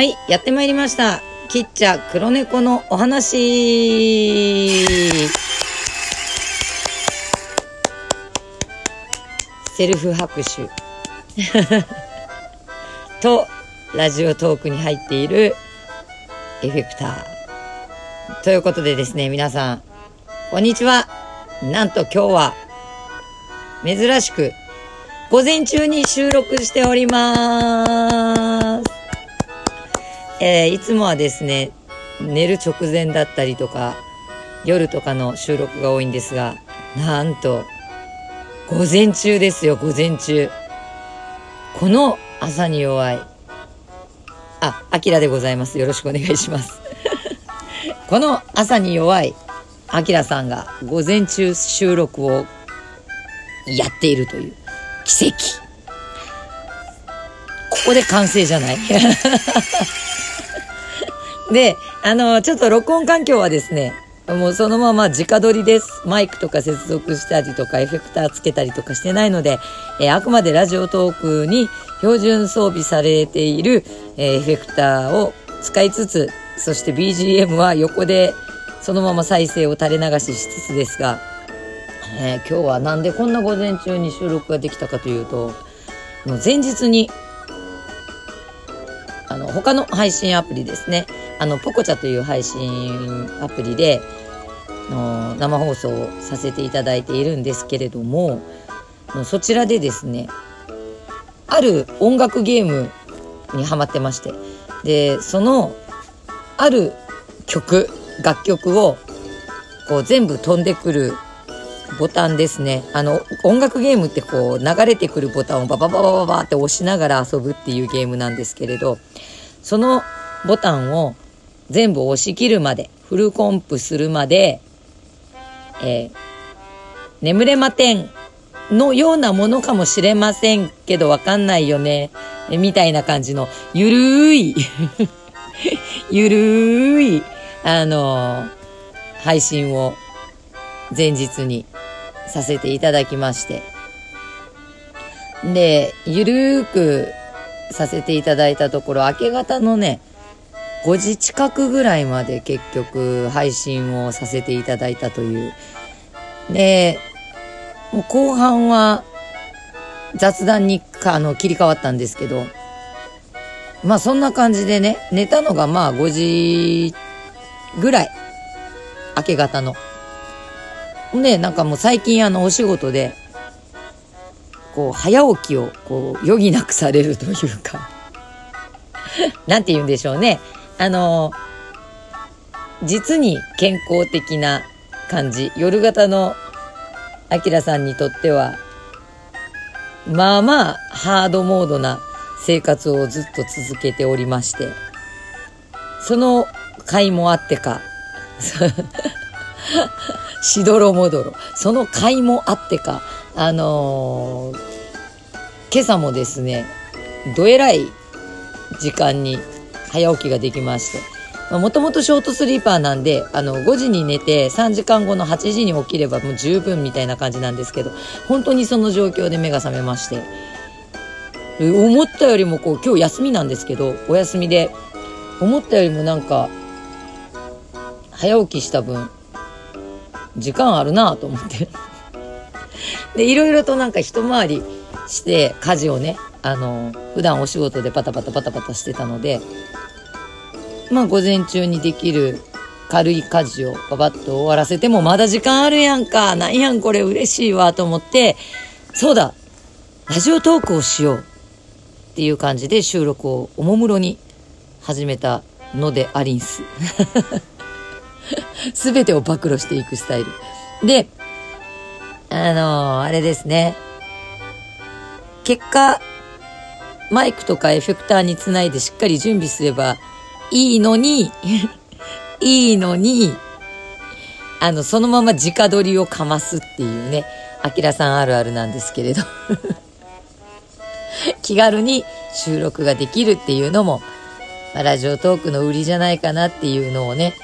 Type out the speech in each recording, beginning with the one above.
はい、やってまいりました。キッチャ黒猫のお話。セルフ拍手。と、ラジオトークに入っているエフェクター。ということでですね、皆さん、こんにちは。なんと今日は、珍しく、午前中に収録しております。えーいつもはですね、寝る直前だったりとか、夜とかの収録が多いんですが、なんと、午前中ですよ、午前中。この朝に弱い。あ、アキラでございます。よろしくお願いします。この朝に弱い、アキラさんが午前中収録をやっているという奇跡。ここで完成じゃない で、あの、ちょっと録音環境はですね、もうそのまま直撮りです。マイクとか接続したりとか、エフェクターつけたりとかしてないので、えーあくまでラジオトークに標準装備されている、えーエフェクターを使いつつ、そして BGM は横でそのまま再生を垂れ流ししつつですが、えー今日はなんでこんな午前中に収録ができたかというと、もう前日にあの、他の配信アプリですね。あの、ポコチャという配信アプリで、の生放送をさせていただいているんですけれども、あのそちらでですね、ある音楽ゲームにハマってまして、で、その、ある曲、楽曲を、こう全部飛んでくるボタンですね。あの、音楽ゲームってこう流れてくるボタンをババババババって押しながら遊ぶっていうゲームなんですけれど、そのボタンを全部押し切るまで、フルコンプするまで、えー眠れまてんのようなものかもしれませんけどわかんないよね、みたいな感じの、ゆるーい、ゆるーい、あのー配信を前日にさせていただきまして。で、ゆるーくさせていただいたところ、明け方のね、5時近くぐらいまで結局配信をさせていただいたという。で、もう後半は雑談にあの切り替わったんですけど、まあそんな感じでね、寝たのがまあ5時ぐらい。明け方の。で、なんかもう最近あのお仕事で、こう早起きをこう余儀なくされるというか、なんて言うんでしょうね。あの、実に健康的な感じ。夜型のアキラさんにとっては、まあまあハードモードな生活をずっと続けておりまして、その甲斐もあってか、しどろもどろ。その甲斐もあってか、あのー今朝もですね、どえらい時間に早起きができまして、もともとショートスリーパーなんで、あの、5時に寝て3時間後の8時に起きればもう十分みたいな感じなんですけど、本当にその状況で目が覚めまして、思ったよりもこう、今日休みなんですけど、お休みで、思ったよりもなんか、早起きした分、時間あるなと思って。で、いろいろとなんか一回りして、家事をね、あの、普段お仕事でパタパタパタパタしてたので、まあ午前中にできる軽い家事をパパッと終わらせてもまだ時間あるやんか。なんやんこれ嬉しいわと思って、そうだラジオトークをしようっていう感じで収録をおもむろに始めたのでありんす。すべてを暴露していくスタイル。で、あのーあれですね。結果、マイクとかエフェクターにつないでしっかり準備すればいいのに、いいのに、あの、そのまま直撮りをかますっていうね、アキラさんあるあるなんですけれど。気軽に収録ができるっていうのも、まラジオトークの売りじゃないかなっていうのをね、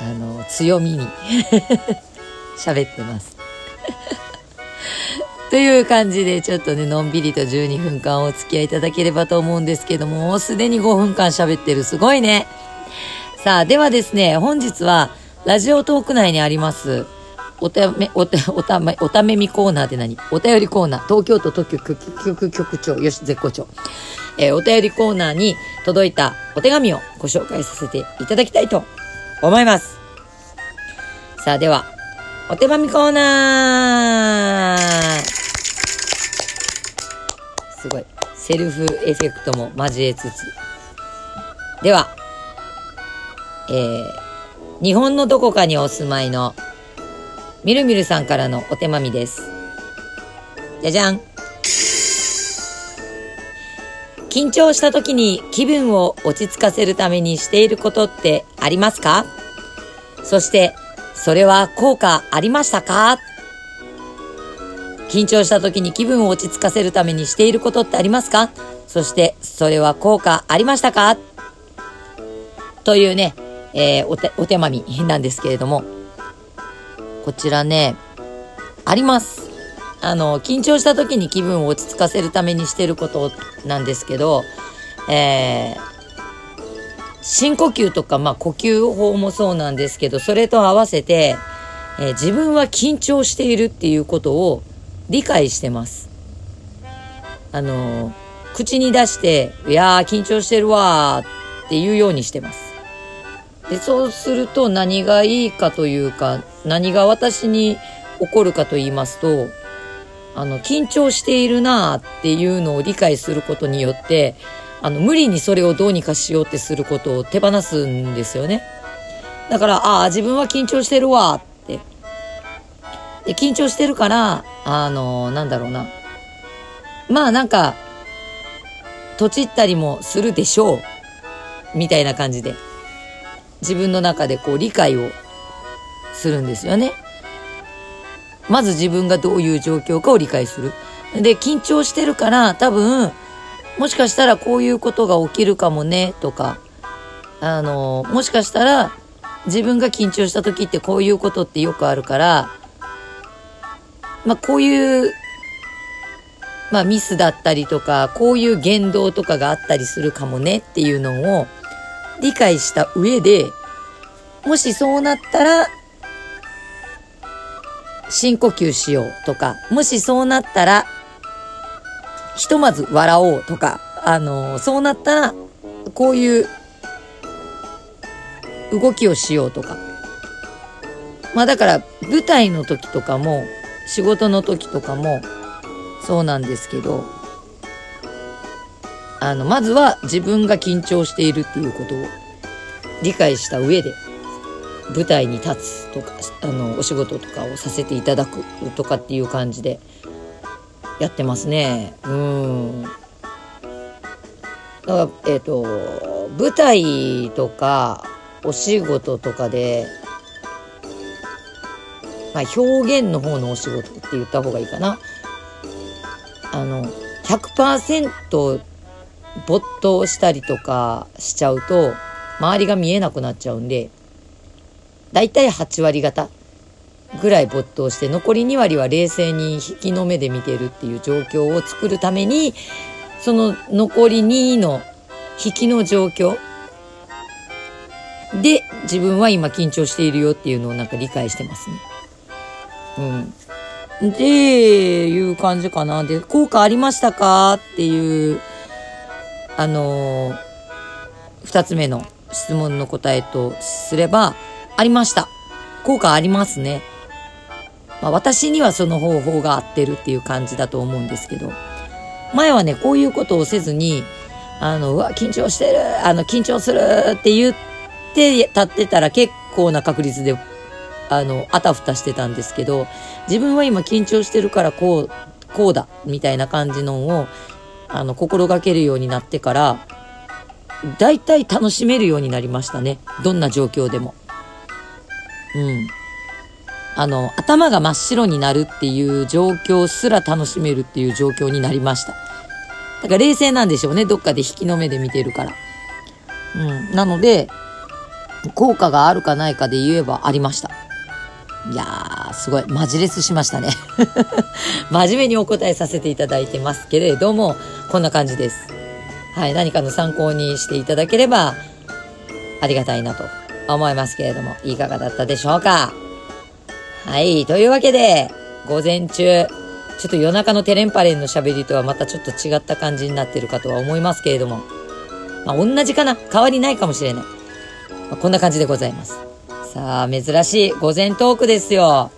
あの、強みに 喋ってます。という感じで、ちょっとね、のんびりと12分間お付き合いいただければと思うんですけども、もうすでに5分間喋ってる。すごいね。さあ、ではですね、本日は、ラジオトーク内にあります、おため、おた、おため、おためみコーナーって何？お便りコーナー。東京都特許局局長、よし、絶好調。えー、お便りコーナーに届いたお手紙をご紹介させていただきたいと思います。さあ、では、お手紙コーナーすごい。セルフエフェクトも交えつつ。では、えー、日本のどこかにお住まいのみるみるさんからのお手紙です。じゃじゃん。緊張した時に気分を落ち着かせるためにしていることってありますか？そして、それは効果ありましたか？緊張した時に気分を落ち着かせるためにしていることってありますか？そして、それは効果ありましたか？というね、えー、お手、お手紙なんですけれども、こちらね、あります。あの、緊張した時に気分を落ち着かせるためにしてることなんですけど、えー、深呼吸とか、まあ呼吸法もそうなんですけど、それと合わせて、えー、自分は緊張しているっていうことを理解してます。あの、口に出して、いやー緊張してるわーっていうようにしてます。で、そうすると何がいいかというか、何が私に起こるかと言いますと、あの、緊張しているなーっていうのを理解することによって、あの、無理にそれをどうにかしようってすることを手放すんですよね。だから、ああ、自分は緊張してるわって。で、緊張してるから、あの、なんだろうな。まあなんか、とちったりもするでしょう。みたいな感じで。自分の中でこう理解をするんですよね。まず自分がどういう状況かを理解する。で、緊張してるから多分、もしかしたらこういうことが起きるかもね、とか、あの、もしかしたら自分が緊張した時ってこういうことってよくあるから、まあこういう、まあミスだったりとか、こういう言動とかがあったりするかもねっていうのを理解した上で、もしそうなったら、深呼吸しようとか、もしそうなったら、ひとまず笑おうとか、あの、そうなったら、こういう動きをしようとか。まあだから、舞台の時とかも、仕事の時とかも、そうなんですけど、あの、まずは自分が緊張しているっていうことを理解した上で、舞台に立つとか、あの、お仕事とかをさせていただくとかっていう感じでやってますね。うん。だから、えっ、ー、と、舞台とかお仕事とかで、まあ、表現の方のお仕事って言った方がいいかな。あの、100%没頭したりとかしちゃうと、周りが見えなくなっちゃうんで、だいたい8割方ぐらい没頭して、残り2割は冷静に引きの目で見てるっていう状況を作るために、その残り2の引きの状況で自分は今緊張しているよっていうのをなんか理解してますね。うん。で、いう感じかな。で、効果ありましたか？っていう、あのー、二つ目の質問の答えとすれば、ありました。効果ありますね。まあ、私にはその方法が合ってるっていう感じだと思うんですけど、前はね、こういうことをせずに、あの、うわ、緊張してる、あの、緊張するって言って立ってたら結構な確率で、あの、あたふたしてたんですけど、自分は今緊張してるからこう、こうだ、みたいな感じのを、あの、心がけるようになってから、大体楽しめるようになりましたね。どんな状況でも。うん。あの、頭が真っ白になるっていう状況すら楽しめるっていう状況になりました。だから冷静なんでしょうね。どっかで引きの目で見てるから。うん。なので、効果があるかないかで言えばありました。いやー、すごい。マジレスしましたね。真面目にお答えさせていただいてますけれども、こんな感じです。はい。何かの参考にしていただければ、ありがたいなと思いますけれども、いかがだったでしょうかはい。というわけで、午前中、ちょっと夜中のテレンパレンの喋りとはまたちょっと違った感じになってるかとは思いますけれども、まあ、同じかな変わりないかもしれない。まあ、こんな感じでございます。さあ、珍しい午前トークですよ。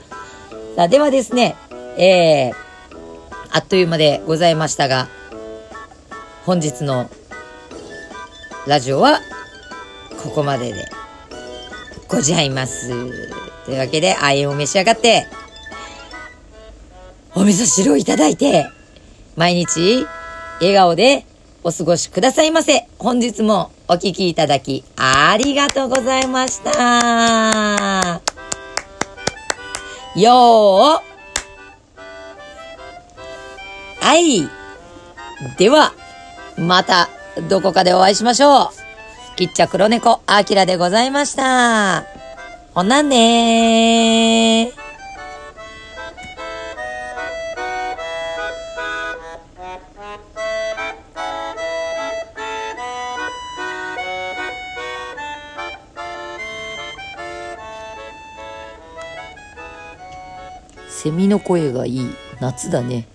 さあ、ではですね、えー、あっという間でございましたが、本日のラジオはここまででございます。というわけで、あえを召し上がって、お味噌汁をいただいて、毎日笑顔でお過ごしくださいませ。本日もお聴きいただきありがとうございました。よーはい。では、またどこかでお会いしましょう。きっちゃ黒猫あきらでございました。ほなねー。セミの声がいい。夏だね。